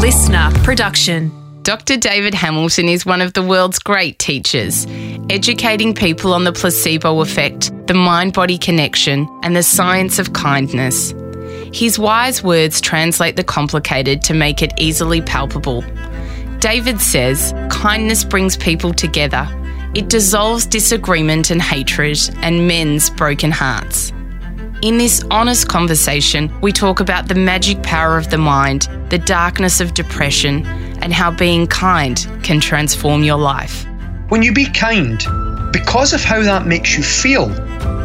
listener production. Dr. David Hamilton is one of the world's great teachers, educating people on the placebo effect, the mind body connection, and the science of kindness. His wise words translate the complicated to make it easily palpable. David says kindness brings people together, it dissolves disagreement and hatred and mends broken hearts. In this honest conversation, we talk about the magic power of the mind, the darkness of depression, and how being kind can transform your life. When you be kind, because of how that makes you feel,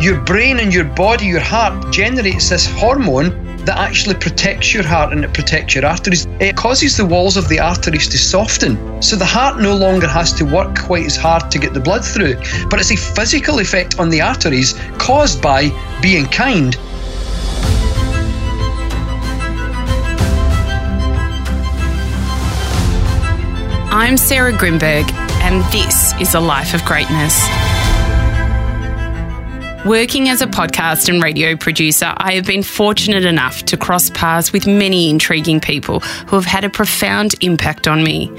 your brain and your body, your heart generates this hormone that actually protects your heart and it protects your arteries. It causes the walls of the arteries to soften. So the heart no longer has to work quite as hard to get the blood through. But it's a physical effect on the arteries caused by being kind. I'm Sarah Grynberg, and this is A Life of Greatness. Working as a podcast and radio producer, I have been fortunate enough to cross paths with many intriguing people who have had a profound impact on me.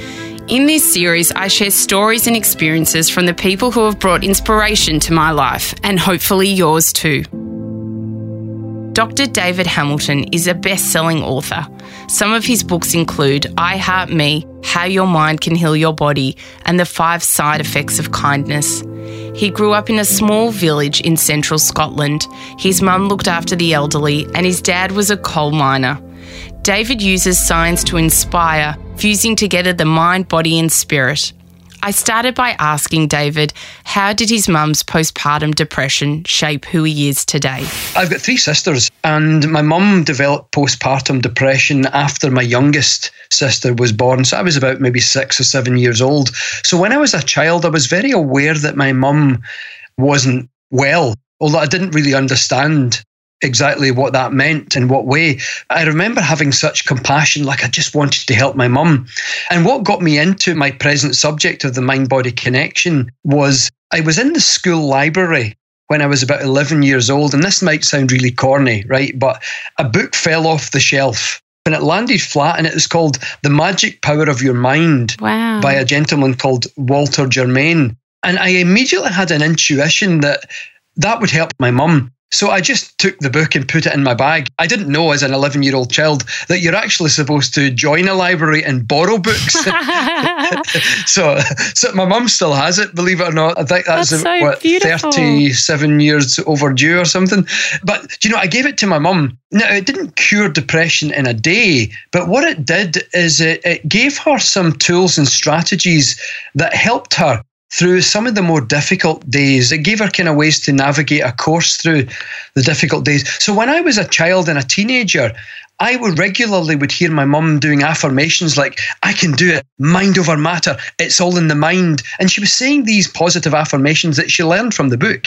In this series, I share stories and experiences from the people who have brought inspiration to my life and hopefully yours too. Dr. David Hamilton is a best selling author. Some of his books include I Heart Me, How Your Mind Can Heal Your Body, and The Five Side Effects of Kindness. He grew up in a small village in central Scotland. His mum looked after the elderly, and his dad was a coal miner. David uses science to inspire, fusing together the mind, body, and spirit. I started by asking David, how did his mum's postpartum depression shape who he is today? I've got three sisters, and my mum developed postpartum depression after my youngest sister was born. So I was about maybe six or seven years old. So when I was a child, I was very aware that my mum wasn't well, although I didn't really understand exactly what that meant and what way. I remember having such compassion, like I just wanted to help my mum. And what got me into my present subject of the mind body connection was I was in the school library when I was about 11 years old. And this might sound really corny, right? But a book fell off the shelf. And it landed flat, and it was called The Magic Power of Your Mind wow. by a gentleman called Walter Germain. And I immediately had an intuition that that would help my mum. So I just took the book and put it in my bag. I didn't know as an 11 year old child that you're actually supposed to join a library and borrow books. so, so my mum still has it, believe it or not. I think that's, that's so what, beautiful. 37 years overdue or something. But, you know, I gave it to my mum. Now, it didn't cure depression in a day, but what it did is it, it gave her some tools and strategies that helped her through some of the more difficult days. It gave her kind of ways to navigate a course through the difficult days. So when I was a child and a teenager, I would regularly would hear my mum doing affirmations like, I can do it, mind over matter, it's all in the mind. And she was saying these positive affirmations that she learned from the book,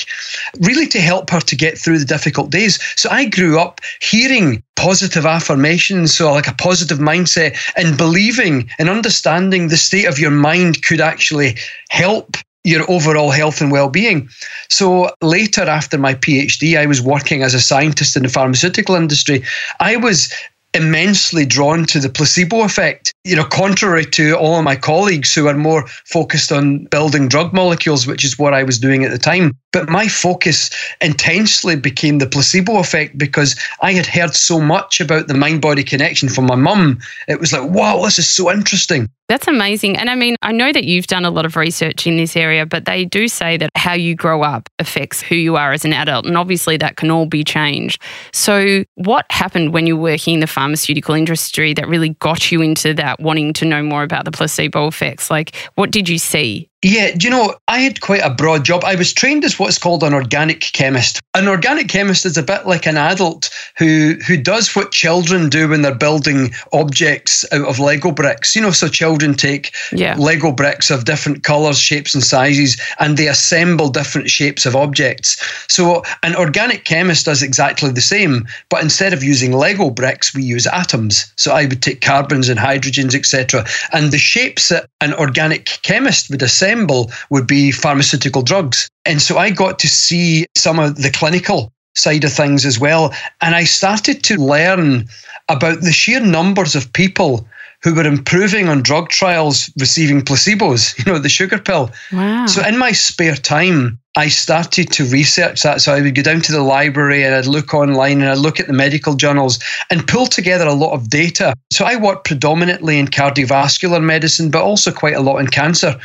really to help her to get through the difficult days. So I grew up hearing positive affirmations, so like a positive mindset, and believing and understanding the state of your mind could actually help your overall health and well-being. So later after my PhD I was working as a scientist in the pharmaceutical industry. I was immensely drawn to the placebo effect. You know, contrary to all of my colleagues who are more focused on building drug molecules, which is what I was doing at the time. But my focus intensely became the placebo effect because I had heard so much about the mind body connection from my mum. It was like, wow, this is so interesting. That's amazing. And I mean, I know that you've done a lot of research in this area, but they do say that how you grow up affects who you are as an adult. And obviously, that can all be changed. So, what happened when you were working in the pharmaceutical industry that really got you into that, wanting to know more about the placebo effects? Like, what did you see? Yeah, do you know, I had quite a broad job. I was trained as what's called an organic chemist. An organic chemist is a bit like an adult who who does what children do when they're building objects out of Lego bricks. You know, so children take yeah. Lego bricks of different colours, shapes, and sizes, and they assemble different shapes of objects. So an organic chemist does exactly the same, but instead of using Lego bricks, we use atoms. So I would take carbons and hydrogens, etc. And the shapes that an organic chemist would assemble assemble would be pharmaceutical drugs. And so I got to see some of the clinical side of things as well. And I started to learn about the sheer numbers of people who were improving on drug trials receiving placebos, you know, the sugar pill. Wow. So in my spare time, I started to research that. So I would go down to the library and I'd look online and I'd look at the medical journals and pull together a lot of data. So I work predominantly in cardiovascular medicine, but also quite a lot in cancer.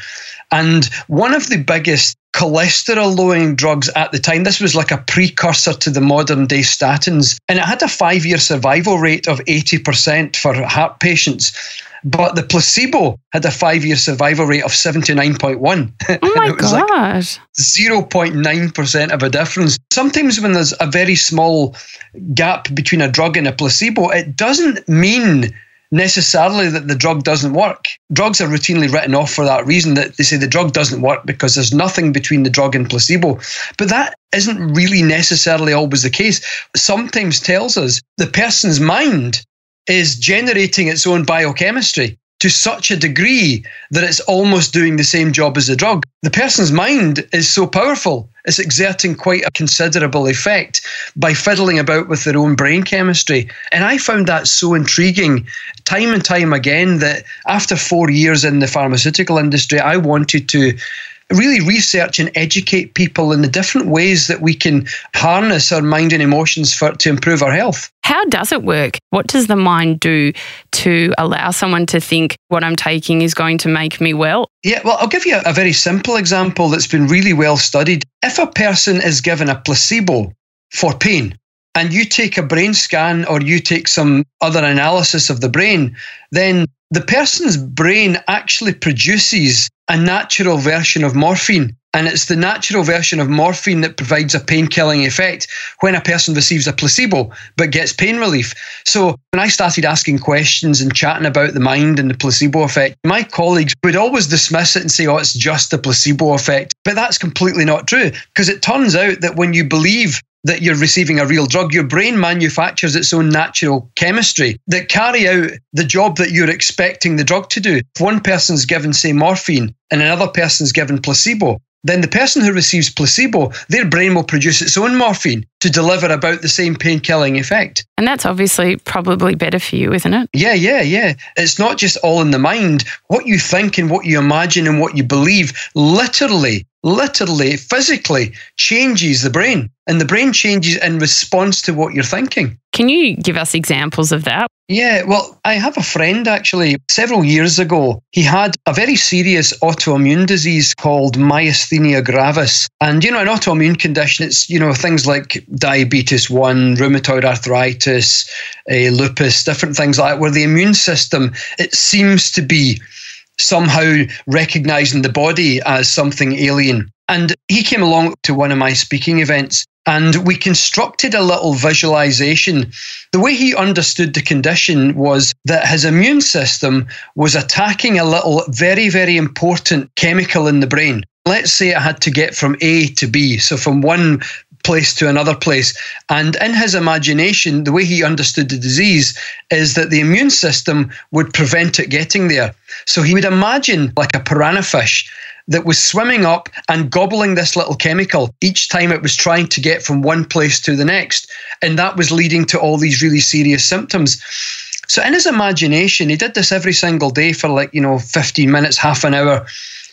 And one of the biggest cholesterol lowering drugs at the time, this was like a precursor to the modern day statins, and it had a five year survival rate of 80% for heart patients. But the placebo had a five year survival rate of 79.1. Oh my God. Like 0.9% of a difference. Sometimes when there's a very small gap between a drug and a placebo, it doesn't mean necessarily that the drug doesn't work. Drugs are routinely written off for that reason that they say the drug doesn't work because there's nothing between the drug and placebo. But that isn't really necessarily always the case. Sometimes tells us the person's mind is generating its own biochemistry to such a degree that it's almost doing the same job as the drug. The person's mind is so powerful, it's exerting quite a considerable effect by fiddling about with their own brain chemistry. And I found that so intriguing time and time again that after four years in the pharmaceutical industry, I wanted to really research and educate people in the different ways that we can harness our mind and emotions for to improve our health. How does it work? What does the mind do to allow someone to think what I'm taking is going to make me well? Yeah, well, I'll give you a, a very simple example that's been really well studied. If a person is given a placebo for pain, and you take a brain scan or you take some other analysis of the brain, then the person's brain actually produces a natural version of morphine. And it's the natural version of morphine that provides a pain killing effect when a person receives a placebo but gets pain relief. So, when I started asking questions and chatting about the mind and the placebo effect, my colleagues would always dismiss it and say, oh, it's just the placebo effect. But that's completely not true because it turns out that when you believe that you're receiving a real drug. Your brain manufactures its own natural chemistry that carry out the job that you're expecting the drug to do. If one person's given, say, morphine and another person's given placebo, then the person who receives placebo, their brain will produce its own morphine to deliver about the same pain killing effect. And that's obviously probably better for you, isn't it? Yeah, yeah, yeah. It's not just all in the mind. What you think and what you imagine and what you believe literally literally, physically changes the brain. And the brain changes in response to what you're thinking. Can you give us examples of that? Yeah, well, I have a friend actually several years ago. He had a very serious autoimmune disease called myasthenia gravis. And, you know, an autoimmune condition, it's, you know, things like diabetes 1, rheumatoid arthritis, uh, lupus, different things like that, where the immune system, it seems to be somehow recognizing the body as something alien. And he came along to one of my speaking events and we constructed a little visualization. The way he understood the condition was that his immune system was attacking a little very, very important chemical in the brain. Let's say it had to get from A to B, so from one place to another place. And in his imagination, the way he understood the disease is that the immune system would prevent it getting there. So he would imagine like a piranha fish that was swimming up and gobbling this little chemical each time it was trying to get from one place to the next. And that was leading to all these really serious symptoms. So in his imagination, he did this every single day for like, you know, 15 minutes, half an hour.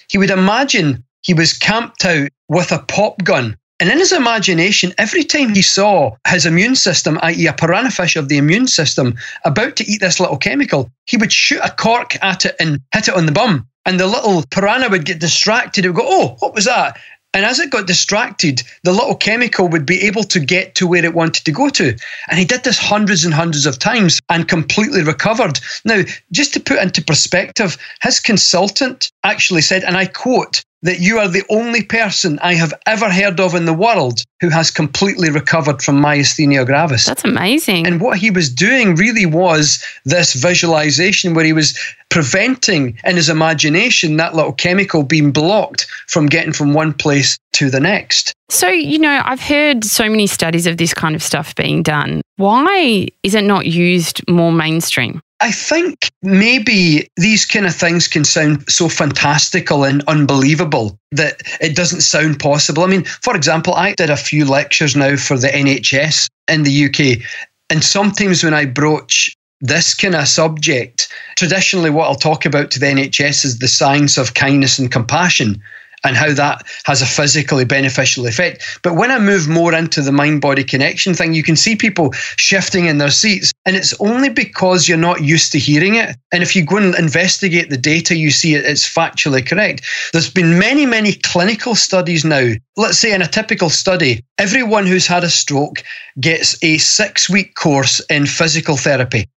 He would imagine he was camped out with a pop gun and in his imagination, every time he saw his immune system, i.e., a piranha fish of the immune system, about to eat this little chemical, he would shoot a cork at it and hit it on the bum. And the little piranha would get distracted. It would go, Oh, what was that? And as it got distracted, the little chemical would be able to get to where it wanted to go to. And he did this hundreds and hundreds of times and completely recovered. Now, just to put into perspective, his consultant actually said, and I quote, that you are the only person I have ever heard of in the world who has completely recovered from myasthenia gravis. That's amazing. And what he was doing really was this visualization where he was preventing in his imagination that little chemical being blocked from getting from one place to the next. So, you know, I've heard so many studies of this kind of stuff being done. Why is it not used more mainstream? I think maybe these kind of things can sound so fantastical and unbelievable that it doesn't sound possible. I mean, for example, I did a few lectures now for the NHS in the UK. And sometimes when I broach this kind of subject, traditionally what I'll talk about to the NHS is the science of kindness and compassion and how that has a physically beneficial effect. But when I move more into the mind body connection thing, you can see people shifting in their seats. And it's only because you're not used to hearing it. And if you go and investigate the data, you see it, it's factually correct. There's been many, many clinical studies now. Let's say in a typical study, everyone who's had a stroke gets a six week course in physical therapy.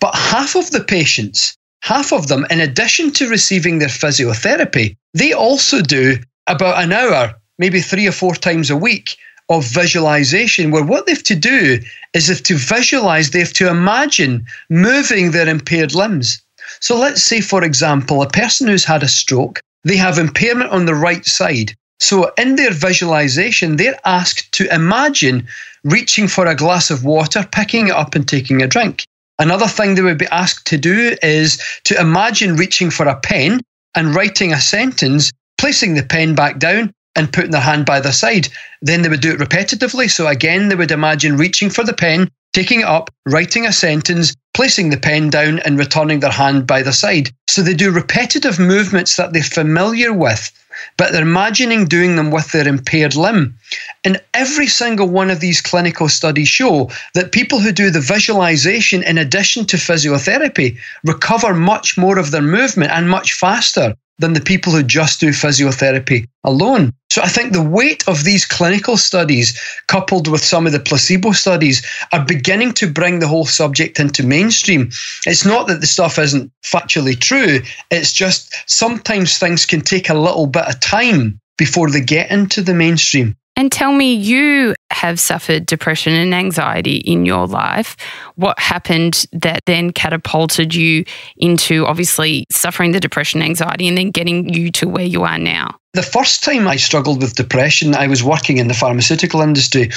But half of the patients half of them, in addition to receiving their physiotherapy, they also do about an hour, maybe three or four times a week of visualization, where what they have to do is if to visualize, they have to imagine moving their impaired limbs. So let's say, for example, a person who's had a stroke, they have impairment on the right side. So in their visualization, they're asked to imagine reaching for a glass of water, picking it up and taking a drink. Another thing they would be asked to do is to imagine reaching for a pen and writing a sentence, placing the pen back down and putting their hand by their side. Then they would do it repetitively. So again, they would imagine reaching for the pen, taking it up, writing a sentence, placing the pen down, and returning their hand by their side. So they do repetitive movements that they're familiar with but they're imagining doing them with their impaired limb. And every single one of these clinical studies show that people who do the visualization in addition to physiotherapy recover much more of their movement and much faster than the people who just do physiotherapy alone. So I think the weight of these clinical studies, coupled with some of the placebo studies, are beginning to bring the whole subject into mainstream. It's not that the stuff isn't factually true, it's just sometimes things can take a little bit of time before they get into the mainstream. And tell me, you have suffered depression and anxiety in your life. What happened that then catapulted you into obviously suffering the depression, anxiety, and then getting you to where you are now? The first time I struggled with depression, I was working in the pharmaceutical industry.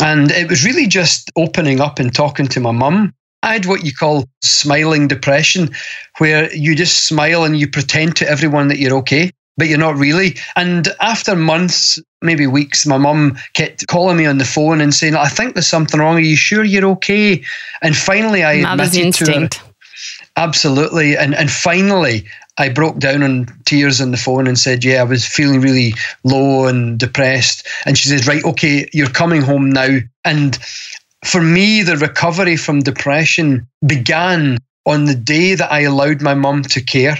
And it was really just opening up and talking to my mum. I had what you call smiling depression, where you just smile and you pretend to everyone that you're okay but you're not really. And after months, maybe weeks, my mum kept calling me on the phone and saying, I think there's something wrong. Are you sure you're okay? And finally, I Mother's admitted instinct. to her. Absolutely. And, and finally, I broke down on tears on the phone and said, Yeah, I was feeling really low and depressed. And she says, Right, okay, you're coming home now. And for me, the recovery from depression began on the day that I allowed my mum to care,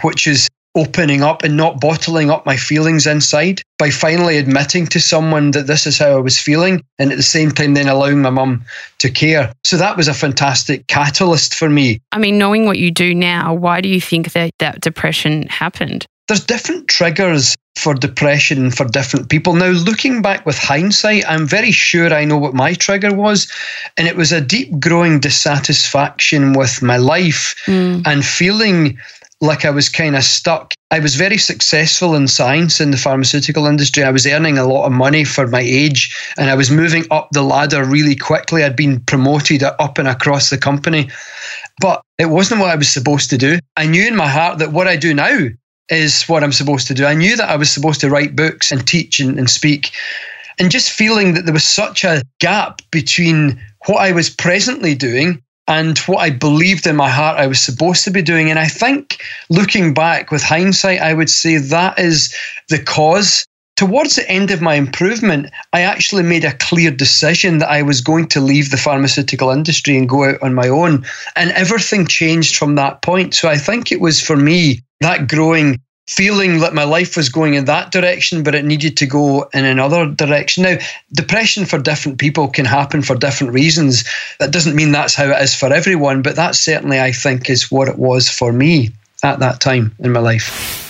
which is opening up and not bottling up my feelings inside by finally admitting to someone that this is how I was feeling and at the same time then allowing my mum to care. So that was a fantastic catalyst for me. I mean, knowing what you do now, why do you think that that depression happened? There's different triggers for depression for different people. Now, looking back with hindsight, I'm very sure I know what my trigger was. And it was a deep growing dissatisfaction with my life mm. and feeling like I was kind of stuck. I was very successful in science in the pharmaceutical industry. I was earning a lot of money for my age and I was moving up the ladder really quickly. I'd been promoted up and across the company, but it wasn't what I was supposed to do. I knew in my heart that what I do now is what I'm supposed to do. I knew that I was supposed to write books and teach and, and speak. And just feeling that there was such a gap between what I was presently doing and what I believed in my heart I was supposed to be doing. And I think looking back with hindsight, I would say that is the cause. Towards the end of my improvement, I actually made a clear decision that I was going to leave the pharmaceutical industry and go out on my own. And everything changed from that point. So I think it was for me that growing feeling that my life was going in that direction, but it needed to go in another direction. Now, depression for different people can happen for different reasons. That doesn't mean that's how it is for everyone, but that certainly, I think, is what it was for me at that time in my life.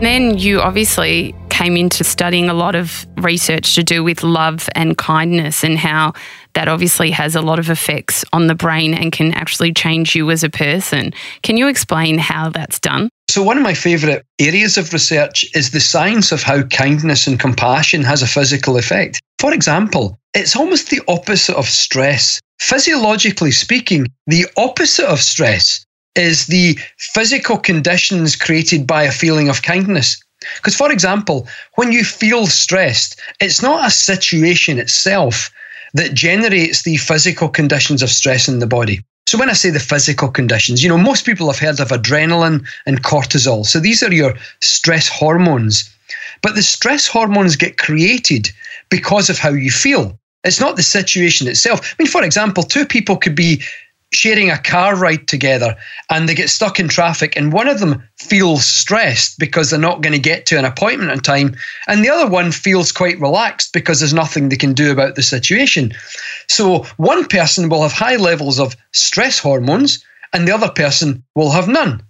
Then you obviously came into studying a lot of research to do with love and kindness and how that obviously has a lot of effects on the brain and can actually change you as a person. Can you explain how that's done? So, one of my favourite areas of research is the science of how kindness and compassion has a physical effect. For example, it's almost the opposite of stress. Physiologically speaking, the opposite of stress is the physical conditions created by a feeling of kindness. Because, for example, when you feel stressed, it's not a situation itself that generates the physical conditions of stress in the body. So, when I say the physical conditions, you know, most people have heard of adrenaline and cortisol. So, these are your stress hormones. But the stress hormones get created because of how you feel. It's not the situation itself. I mean, for example, two people could be sharing a car ride together and they get stuck in traffic and one of them feels stressed because they're not going to get to an appointment on time and the other one feels quite relaxed because there's nothing they can do about the situation. So one person will have high levels of stress hormones and the other person will have none.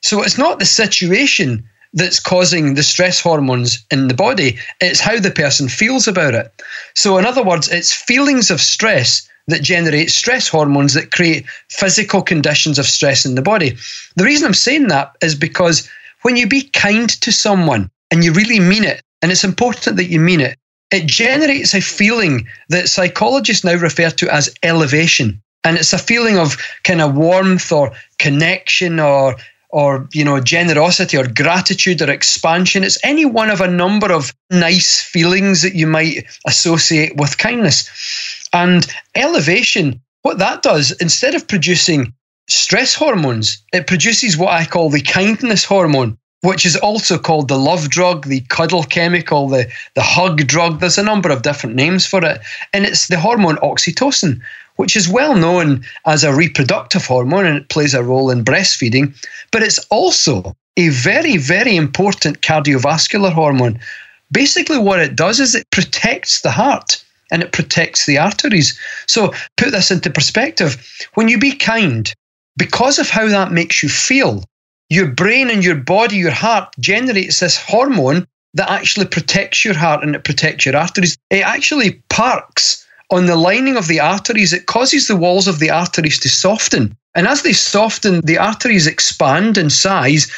So it's not the situation that's causing the stress hormones in the body it's how the person feels about it. So in other words it's feelings of stress that generate stress hormones that create physical conditions of stress in the body. The reason I'm saying that is because when you be kind to someone and you really mean it, and it's important that you mean it, it generates a feeling that psychologists now refer to as elevation. And it's a feeling of kind of warmth or connection or or you know generosity or gratitude or expansion it's any one of a number of nice feelings that you might associate with kindness and elevation, what that does, instead of producing stress hormones, it produces what I call the kindness hormone, which is also called the love drug, the cuddle chemical, the, the hug drug. There's a number of different names for it. And it's the hormone oxytocin, which is well known as a reproductive hormone and it plays a role in breastfeeding. But it's also a very, very important cardiovascular hormone. Basically, what it does is it protects the heart and it protects the arteries. So, put this into perspective. When you be kind, because of how that makes you feel, your brain and your body, your heart generates this hormone that actually protects your heart and it protects your arteries. It actually parks on the lining of the arteries. It causes the walls of the arteries to soften. And as they soften, the arteries expand in size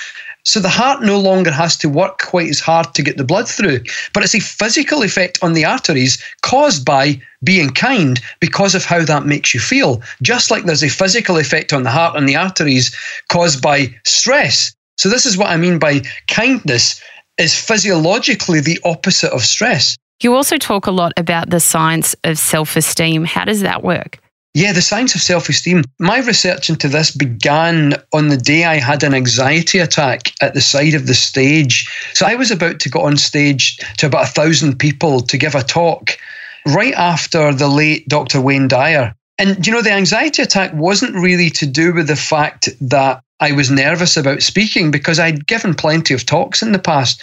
so the heart no longer has to work quite as hard to get the blood through. But it's a physical effect on the arteries caused by being kind because of how that makes you feel. Just like there's a physical effect on the heart and the arteries caused by stress. So this is what I mean by kindness is physiologically the opposite of stress. You also talk a lot about the science of self esteem. How does that work? Yeah, the science of self esteem. My research into this began on the day I had an anxiety attack at the side of the stage. So I was about to go on stage to about a thousand people to give a talk right after the late Dr. Wayne Dyer. And, you know, the anxiety attack wasn't really to do with the fact that I was nervous about speaking because I'd given plenty of talks in the past.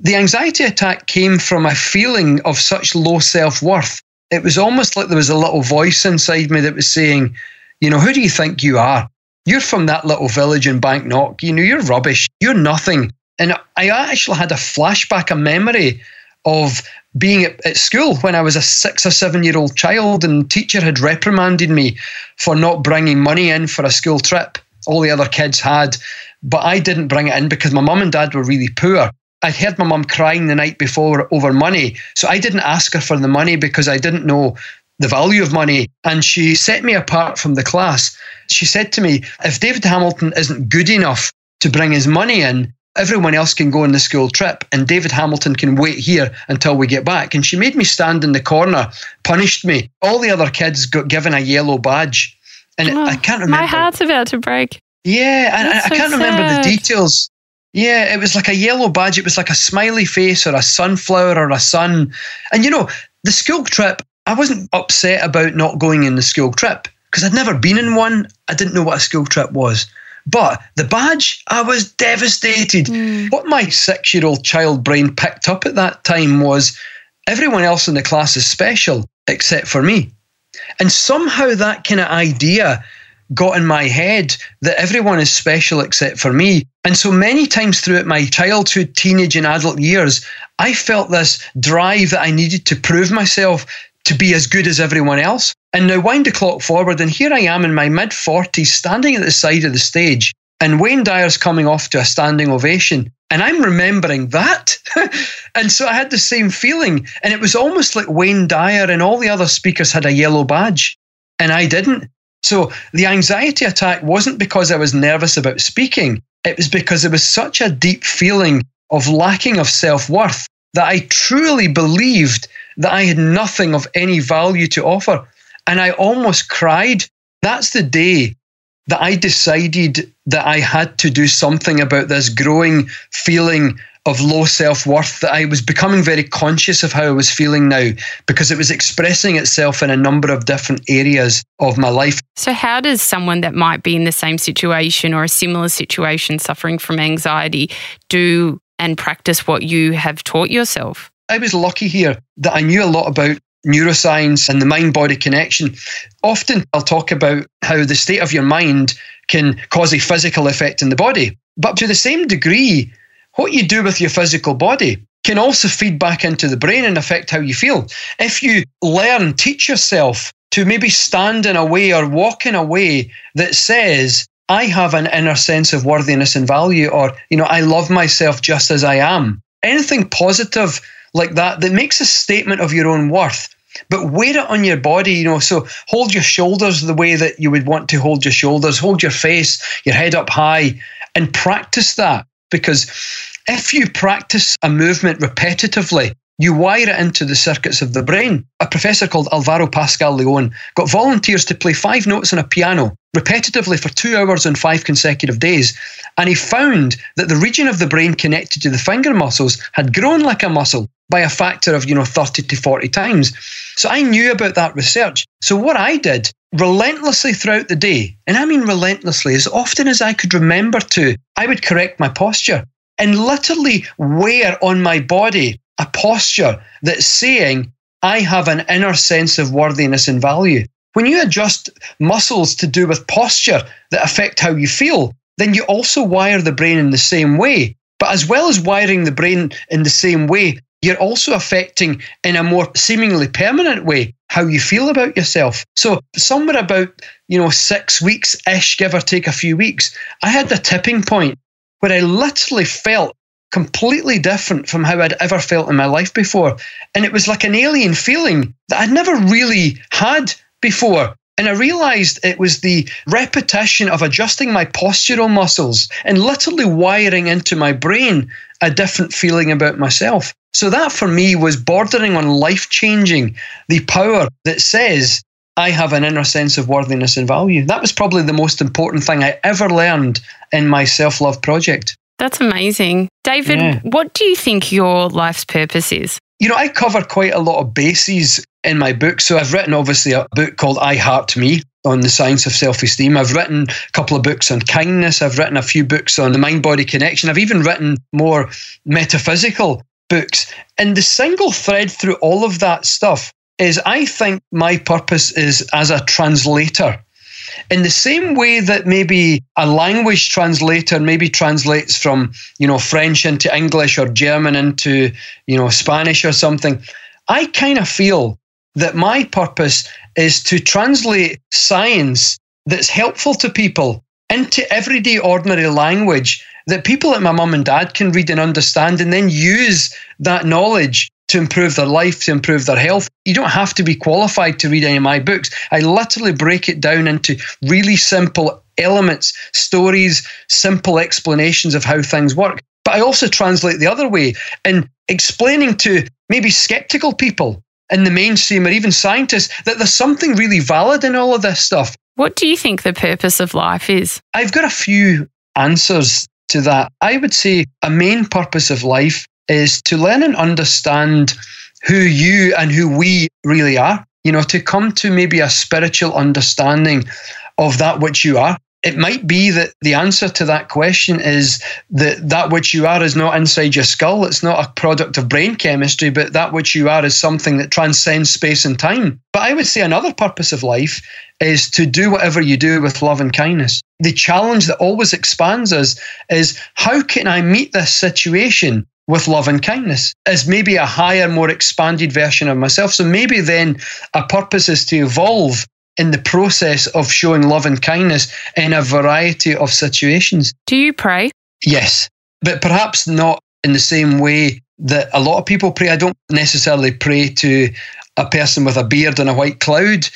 The anxiety attack came from a feeling of such low self worth it was almost like there was a little voice inside me that was saying, you know, who do you think you are? You're from that little village in Banknock. You know, you're rubbish. You're nothing. And I actually had a flashback, a memory of being at, school when I was a six or seven year old child, and teacher had reprimanded me for not bringing money in for a school trip. All the other kids had, but I didn't bring it in because my mum and dad were really poor. I'd heard my mum crying the night before over money. So I didn't ask her for the money because I didn't know the value of money. And she set me apart from the class. She said to me, if David Hamilton isn't good enough to bring his money in, everyone else can go on the school trip and David Hamilton can wait here until we get back. And she made me stand in the corner, punished me. All the other kids got given a yellow badge. And oh, I can't remember. My heart's about to break. Yeah, and I, so I can't sad. remember the details. Yeah, it was like a yellow badge. It was like a smiley face or a sunflower or a sun. And you know, the school trip, I wasn't upset about not going in the school trip because I'd never been in one. I didn't know what a school trip was. But the badge, I was devastated. Mm. What my six year old child brain picked up at that time was everyone else in the class is special except for me. And somehow that kind of idea got in my head that everyone is special except for me. And so many times throughout my childhood, teenage, and adult years, I felt this drive that I needed to prove myself to be as good as everyone else. And now wind the clock forward, and here I am in my mid 40s, standing at the side of the stage, and Wayne Dyer's coming off to a standing ovation. And I'm remembering that. and so I had the same feeling. And it was almost like Wayne Dyer and all the other speakers had a yellow badge, and I didn't. So the anxiety attack wasn't because I was nervous about speaking. It was because there was such a deep feeling of lacking of self worth that I truly believed that I had nothing of any value to offer. And I almost cried. That's the day that I decided that I had to do something about this growing feeling of low self worth that I was becoming very conscious of how I was feeling now because it was expressing itself in a number of different areas of my life. So, how does someone that might be in the same situation or a similar situation suffering from anxiety do and practice what you have taught yourself? I was lucky here that I knew a lot about neuroscience and the mind body connection. Often I'll talk about how the state of your mind can cause a physical effect in the body. But to the same degree, what you do with your physical body can also feed back into the brain and affect how you feel. If you learn, teach yourself to maybe stand in a way or walk in a way that says, I have an inner sense of worthiness and value, or, you know, I love myself just as I am. Anything positive like that that makes a statement of your own worth but wear it on your body, you know. So hold your shoulders the way that you would want to hold your shoulders, hold your face, your head up high, and practice that. Because if you practice a movement repetitively, you wire it into the circuits of the brain. A professor called Alvaro Pascual-Leone got volunteers to play five notes on a piano repetitively for two hours on five consecutive days. And he found that the region of the brain connected to the finger muscles had grown like a muscle by a factor of, you know, 30 to 40 times. So I knew about that research. So what I did relentlessly throughout the day, and I mean relentlessly, as often as I could remember to, I would correct my posture and literally wear on my body a posture that's saying, I have an inner sense of worthiness and value. When you adjust muscles to do with posture that affect how you feel, then you also wire the brain in the same way. But as well as wiring the brain in the same way, you're also affecting in a more seemingly permanent way how you feel about yourself. So somewhere about, you know, six weeks ish, give or take a few weeks, I had the tipping point where I literally felt completely different from how I'd ever felt in my life before. And it was like an alien feeling that I'd never really had before. And I realized it was the repetition of adjusting my postural muscles and literally wiring into my brain a different feeling about myself. So that for me was bordering on life changing the power that says, I have an inner sense of worthiness and value. That was probably the most important thing I ever learned in my self love project. That's amazing. David, yeah. what do you think your life's purpose is? You know, I cover quite a lot of bases in my book. So I've written obviously a book called I Heart Me on the science of self esteem. I've written a couple of books on kindness. I've written a few books on the mind body connection. I've even written more metaphysical books. And the single thread through all of that stuff is I think my purpose is as a translator in the same way that maybe a language translator maybe translates from you know French into English or German into you know Spanish or something, I kind of feel that my purpose is to translate science that's helpful to people into everyday ordinary language that people like my mum and dad can read and understand and then use that knowledge to improve their life, to improve their health. You don't have to be qualified to read any of my books. I literally break it down into really simple elements, stories, simple explanations of how things work. But I also translate the other way in explaining to maybe skeptical people in the mainstream or even scientists that there's something really valid in all of this stuff. What do you think the purpose of life is? I've got a few answers to that. I would say a main purpose of life is to learn and understand who you and who we really are. You know, to come to maybe a spiritual understanding of that which you are. It might be that the answer to that question is that that which you are is not inside your skull. It's not a product of brain chemistry, but that which you are is something that transcends space and time. But I would say another purpose of life is to do whatever you do with love and kindness. The challenge that always expands us is how can I meet this situation with love and kindness as maybe a higher, more expanded version of myself. So maybe then a purpose is to evolve in the process of showing love and kindness in a variety of situations. Do you pray? Yes, but perhaps not in the same way that a lot of people pray. I don't necessarily pray to a person with a beard and a white cloud.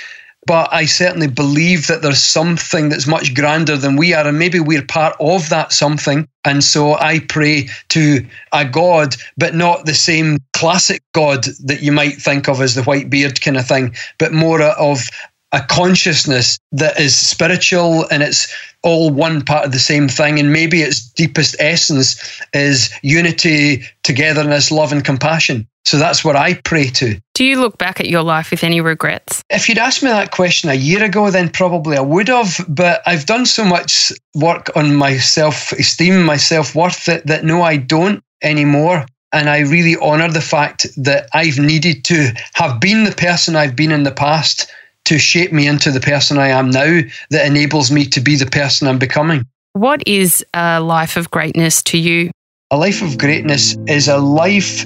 But I certainly believe that there's something that's much grander than we are, and maybe we're part of that something. And so I pray to a God, but not the same classic God that you might think of as the white beard kind of thing, but more of a consciousness that is spiritual and it's all one part of the same thing. And maybe its deepest essence is unity, togetherness, love, and compassion. So that's what I pray to. Do you look back at your life with any regrets? If you'd asked me that question a year ago, then probably I would have. But I've done so much work on my self esteem, my self worth, that, that no, I don't anymore. And I really honour the fact that I've needed to have been the person I've been in the past to shape me into the person I am now that enables me to be the person I'm becoming. What is a life of greatness to you? A life of greatness is a life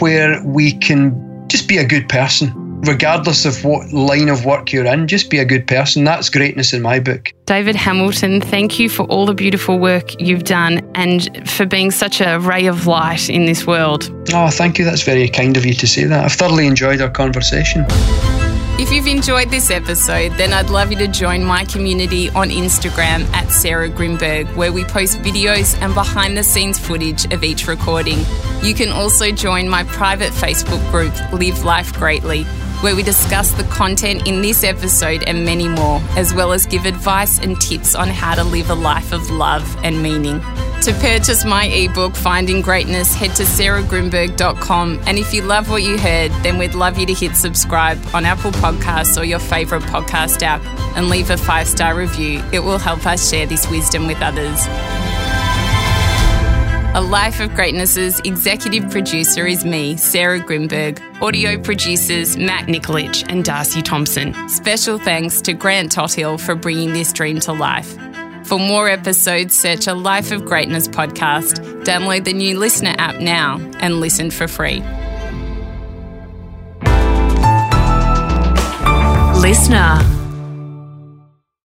where we can just be a good person, regardless of what line of work you're in, just be a good person. That's greatness in my book. David Hamilton, thank you for all the beautiful work you've done and for being such a ray of light in this world. Oh, thank you. That's very kind of you to say that. I've thoroughly enjoyed our conversation. If you've enjoyed this episode, then I'd love you to join my community on Instagram at Sarah Grynberg, where we post videos and behind the scenes footage of each recording. You can also join my private Facebook group, Live Life Greatly, where we discuss the content in this episode and many more, as well as give advice and tips on how to live a life of love and meaning. To purchase my ebook, Finding Greatness, head to sarahgrynberg.com. And if you love what you heard, then we'd love you to hit subscribe on Apple Podcasts or your favourite podcast app and leave a five star review. It will help us share this wisdom with others. A Life of Greatness's executive producer is me, Sarah Grynberg. Audio producers Matt Nikolic and Darcy Thompson. Special thanks to Grant Tothill for bringing this dream to life. For more episodes, search a Life of Greatness podcast, download the new Listener app now, and listen for free. Listener.